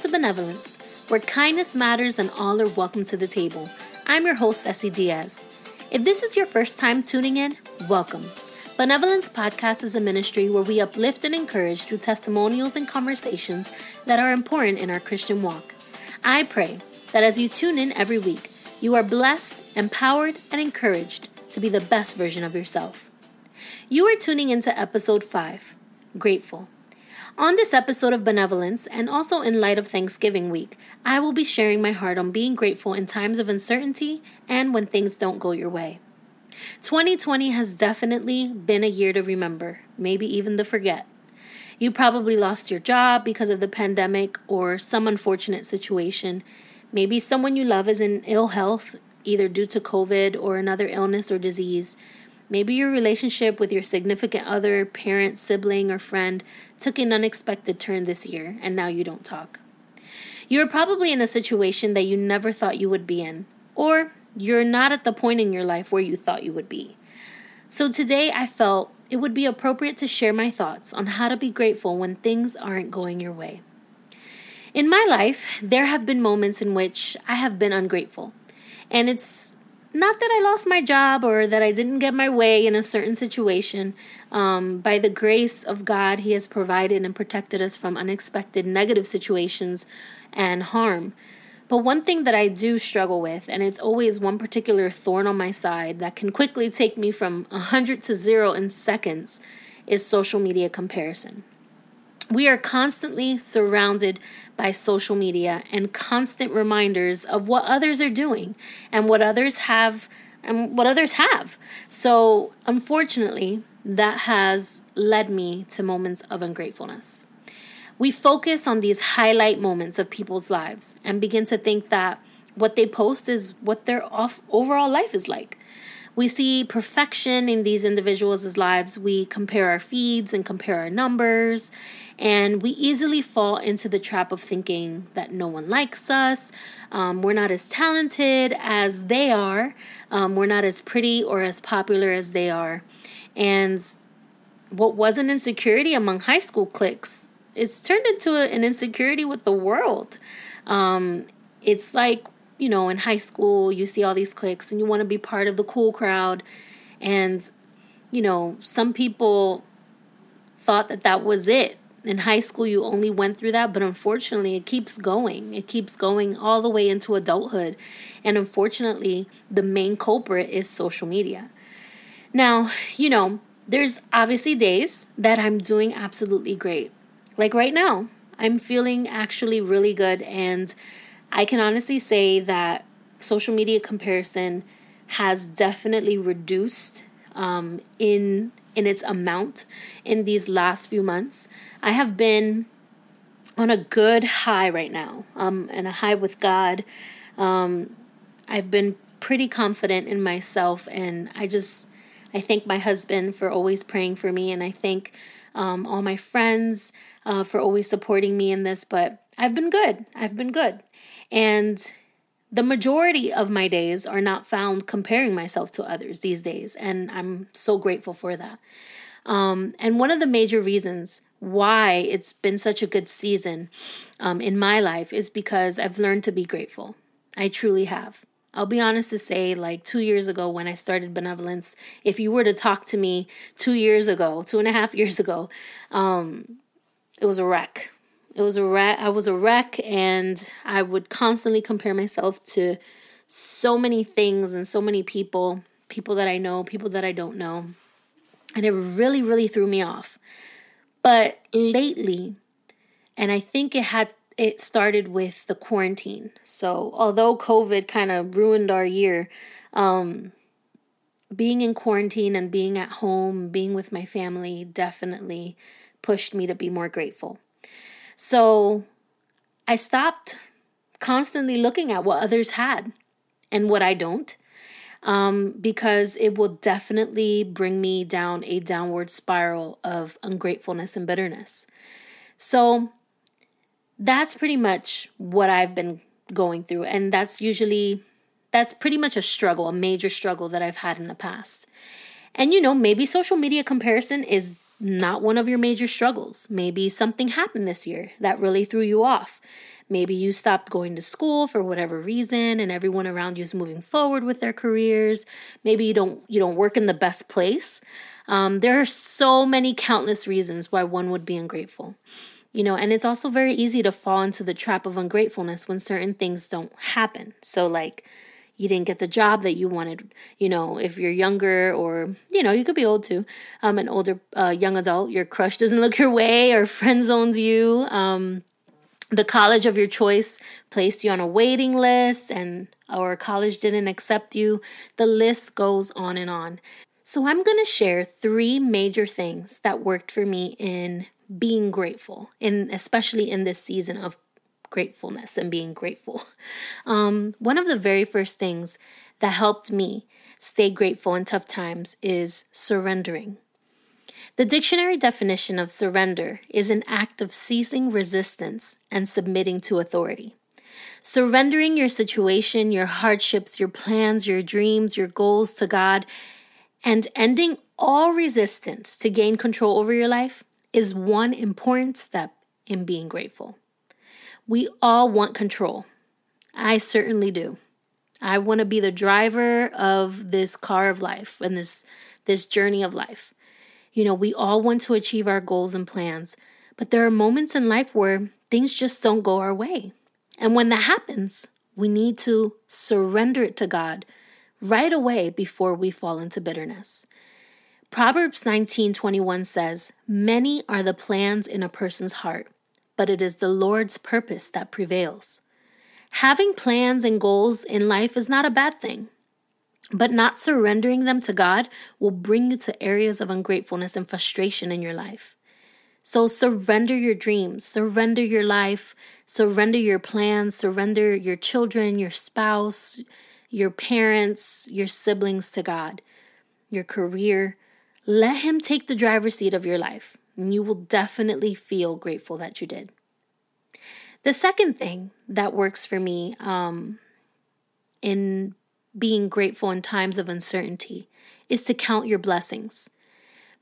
to Benevolence, where kindness matters and all are welcome to the table. I'm your host, Essie Diaz. If this is your first time tuning in, welcome. Benevolence Podcast is a ministry where we uplift and encourage through testimonials and conversations that are important in our Christian walk. I pray that as you tune in every week, you are blessed, empowered, and encouraged to be the best version of yourself. You are tuning into episode 5 Grateful. On this episode of Benevolence, and also in light of Thanksgiving week, I will be sharing my heart on being grateful in times of uncertainty and when things don't go your way. 2020 has definitely been a year to remember, maybe even to forget. You probably lost your job because of the pandemic or some unfortunate situation. Maybe someone you love is in ill health, either due to COVID or another illness or disease. Maybe your relationship with your significant other, parent, sibling, or friend took an unexpected turn this year, and now you don't talk. You're probably in a situation that you never thought you would be in, or you're not at the point in your life where you thought you would be. So today I felt it would be appropriate to share my thoughts on how to be grateful when things aren't going your way. In my life, there have been moments in which I have been ungrateful. And it's not that I lost my job or that I didn't get my way in a certain situation. Um, by the grace of God, He has provided and protected us from unexpected negative situations and harm. But one thing that I do struggle with, and it's always one particular thorn on my side that can quickly take me from 100 to 0 in seconds, is social media comparison. We are constantly surrounded by social media and constant reminders of what others are doing and what others have and what others have. So, unfortunately, that has led me to moments of ungratefulness. We focus on these highlight moments of people's lives and begin to think that what they post is what their off overall life is like. We see perfection in these individuals' lives. We compare our feeds and compare our numbers, and we easily fall into the trap of thinking that no one likes us, um, we're not as talented as they are, um, we're not as pretty or as popular as they are. And what was an insecurity among high school cliques, it's turned into a, an insecurity with the world. Um, it's like you know, in high school, you see all these cliques and you want to be part of the cool crowd. And, you know, some people thought that that was it. In high school, you only went through that, but unfortunately, it keeps going. It keeps going all the way into adulthood. And unfortunately, the main culprit is social media. Now, you know, there's obviously days that I'm doing absolutely great. Like right now, I'm feeling actually really good and I can honestly say that social media comparison has definitely reduced um, in in its amount in these last few months. I have been on a good high right now, um, and a high with God. Um, I've been pretty confident in myself, and I just I thank my husband for always praying for me, and I thank um, all my friends uh, for always supporting me in this. But I've been good. I've been good. And the majority of my days are not found comparing myself to others these days. And I'm so grateful for that. Um, and one of the major reasons why it's been such a good season um, in my life is because I've learned to be grateful. I truly have. I'll be honest to say, like two years ago when I started Benevolence, if you were to talk to me two years ago, two and a half years ago, um, it was a wreck. It was a wreck. I was a wreck, and I would constantly compare myself to so many things and so many people, people that I know, people that I don't know, and it really, really threw me off. But lately, and I think it had it started with the quarantine. So although COVID kind of ruined our year, um, being in quarantine and being at home, being with my family, definitely pushed me to be more grateful. So I stopped constantly looking at what others had and what I don't. Um, because it will definitely bring me down a downward spiral of ungratefulness and bitterness. So that's pretty much what I've been going through. And that's usually, that's pretty much a struggle, a major struggle that I've had in the past. And you know, maybe social media comparison is not one of your major struggles. Maybe something happened this year that really threw you off. Maybe you stopped going to school for whatever reason and everyone around you is moving forward with their careers. Maybe you don't you don't work in the best place. Um, there are so many countless reasons why one would be ungrateful. You know, and it's also very easy to fall into the trap of ungratefulness when certain things don't happen. So like you didn't get the job that you wanted you know if you're younger or you know you could be old too. Um an older uh, young adult your crush doesn't look your way or friend zones you. Um the college of your choice placed you on a waiting list and or college didn't accept you. The list goes on and on. So i'm going to share three major things that worked for me in being grateful and especially in this season of gratefulness and being grateful. Um, one of the very first things that helped me stay grateful in tough times is surrendering. The dictionary definition of surrender is an act of ceasing resistance and submitting to authority. Surrendering your situation, your hardships, your plans, your dreams, your goals to God, and ending all resistance to gain control over your life is one important step in being grateful. We all want control. I certainly do. I want to be the driver of this car of life and this this journey of life. You know, we all want to achieve our goals and plans, but there are moments in life where things just don't go our way. And when that happens, we need to surrender it to God right away before we fall into bitterness. Proverbs 19:21 says, "Many are the plans in a person's heart, but it is the Lord's purpose that prevails. Having plans and goals in life is not a bad thing, but not surrendering them to God will bring you to areas of ungratefulness and frustration in your life. So surrender your dreams, surrender your life, surrender your plans, surrender your children, your spouse, your parents, your siblings to God, your career. Let Him take the driver's seat of your life and you will definitely feel grateful that you did. The second thing that works for me um, in being grateful in times of uncertainty is to count your blessings.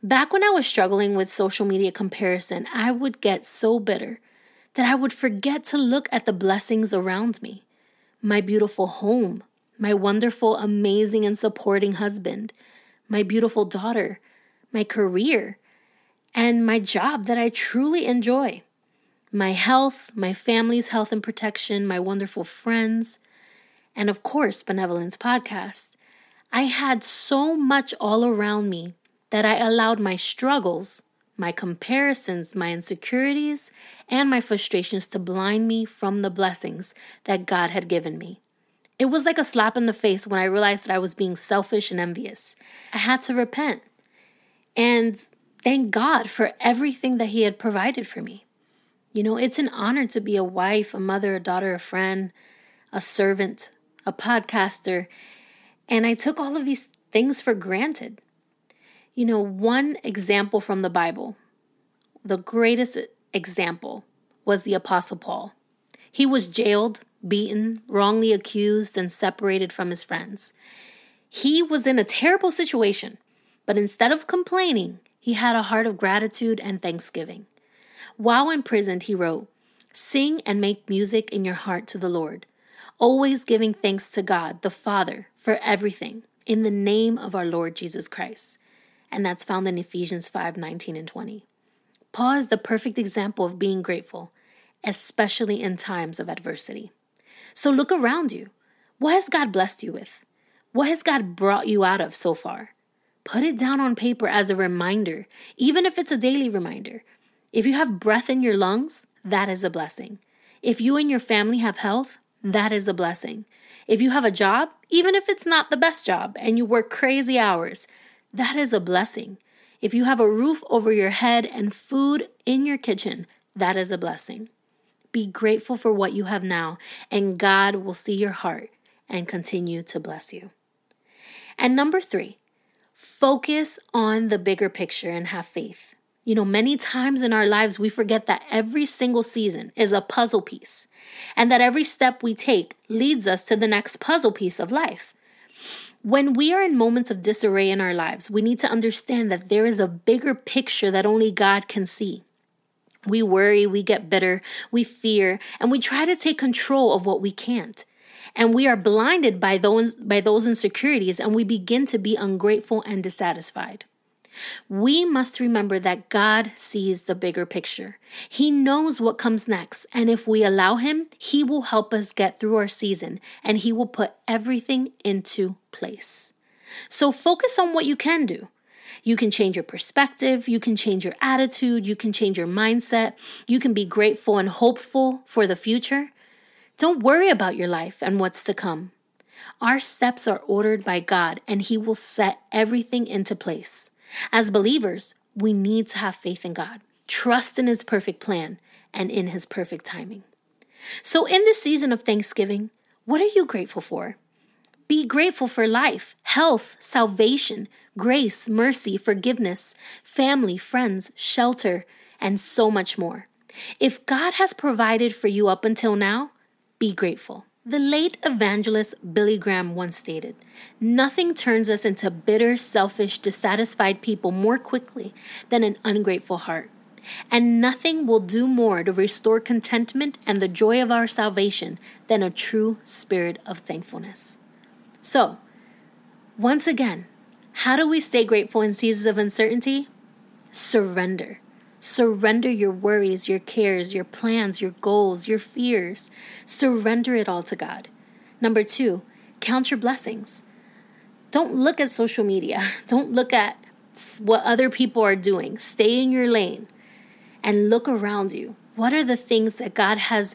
Back when I was struggling with social media comparison, I would get so bitter that I would forget to look at the blessings around me my beautiful home, my wonderful, amazing, and supporting husband, my beautiful daughter, my career, and my job that I truly enjoy. My health, my family's health and protection, my wonderful friends, and of course, Benevolence Podcast. I had so much all around me that I allowed my struggles, my comparisons, my insecurities, and my frustrations to blind me from the blessings that God had given me. It was like a slap in the face when I realized that I was being selfish and envious. I had to repent. And thank God for everything that He had provided for me. You know, it's an honor to be a wife, a mother, a daughter, a friend, a servant, a podcaster. And I took all of these things for granted. You know, one example from the Bible, the greatest example was the Apostle Paul. He was jailed, beaten, wrongly accused, and separated from his friends. He was in a terrible situation, but instead of complaining, he had a heart of gratitude and thanksgiving. While imprisoned, he wrote, Sing and make music in your heart to the Lord, always giving thanks to God, the Father, for everything, in the name of our Lord Jesus Christ. And that's found in Ephesians 5 19 and 20. Paul is the perfect example of being grateful, especially in times of adversity. So look around you. What has God blessed you with? What has God brought you out of so far? Put it down on paper as a reminder, even if it's a daily reminder. If you have breath in your lungs, that is a blessing. If you and your family have health, that is a blessing. If you have a job, even if it's not the best job and you work crazy hours, that is a blessing. If you have a roof over your head and food in your kitchen, that is a blessing. Be grateful for what you have now, and God will see your heart and continue to bless you. And number three, Focus on the bigger picture and have faith. You know, many times in our lives, we forget that every single season is a puzzle piece and that every step we take leads us to the next puzzle piece of life. When we are in moments of disarray in our lives, we need to understand that there is a bigger picture that only God can see. We worry, we get bitter, we fear, and we try to take control of what we can't. And we are blinded by those, by those insecurities and we begin to be ungrateful and dissatisfied. We must remember that God sees the bigger picture. He knows what comes next, and if we allow Him, He will help us get through our season and He will put everything into place. So focus on what you can do. You can change your perspective, you can change your attitude, you can change your mindset, you can be grateful and hopeful for the future. Don't worry about your life and what's to come. Our steps are ordered by God, and He will set everything into place. As believers, we need to have faith in God, trust in His perfect plan, and in His perfect timing. So, in this season of Thanksgiving, what are you grateful for? Be grateful for life, health, salvation, grace, mercy, forgiveness, family, friends, shelter, and so much more. If God has provided for you up until now, be grateful. The late evangelist Billy Graham once stated Nothing turns us into bitter, selfish, dissatisfied people more quickly than an ungrateful heart. And nothing will do more to restore contentment and the joy of our salvation than a true spirit of thankfulness. So, once again, how do we stay grateful in seasons of uncertainty? Surrender. Surrender your worries, your cares, your plans, your goals, your fears. Surrender it all to God. Number two, count your blessings. Don't look at social media. Don't look at what other people are doing. Stay in your lane and look around you. What are the things that God has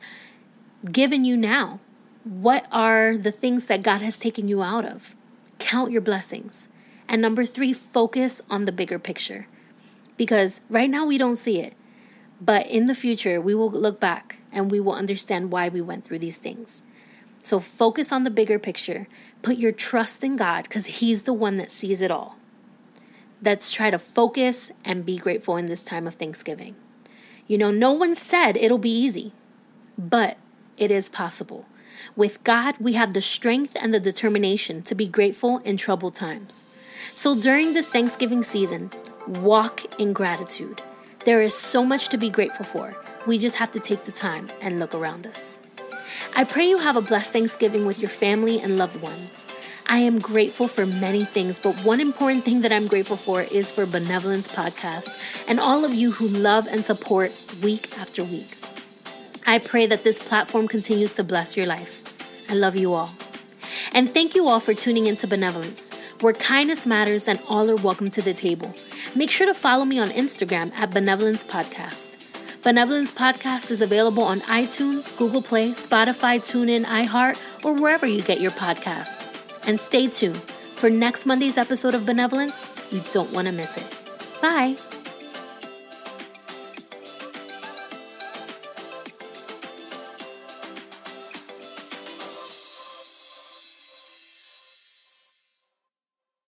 given you now? What are the things that God has taken you out of? Count your blessings. And number three, focus on the bigger picture because right now we don't see it. But in the future, we will look back and we will understand why we went through these things. So focus on the bigger picture. Put your trust in God because He's the one that sees it all. Let's try to focus and be grateful in this time of Thanksgiving. You know, no one said it'll be easy, but it is possible. With God, we have the strength and the determination to be grateful in troubled times. So during this Thanksgiving season, Walk in gratitude. There is so much to be grateful for. We just have to take the time and look around us. I pray you have a blessed Thanksgiving with your family and loved ones. I am grateful for many things, but one important thing that I'm grateful for is for Benevolence Podcast and all of you who love and support week after week. I pray that this platform continues to bless your life. I love you all. And thank you all for tuning into Benevolence, where kindness matters and all are welcome to the table. Make sure to follow me on Instagram at Benevolence Podcast. Benevolence Podcast is available on iTunes, Google Play, Spotify, TuneIn, iHeart, or wherever you get your podcast. And stay tuned for next Monday's episode of Benevolence. You don't want to miss it. Bye.